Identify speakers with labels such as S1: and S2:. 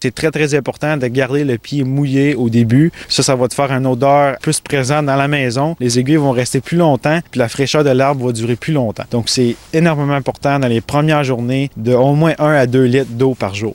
S1: C'est très, très important de garder le pied mouillé au début. Ça, ça va te faire une odeur plus présente dans la maison. Les aiguilles vont rester plus longtemps, puis la fraîcheur de l'arbre va durer plus longtemps. Donc, c'est énormément important dans les premières journées de au moins 1 à 2 litres d'eau par jour.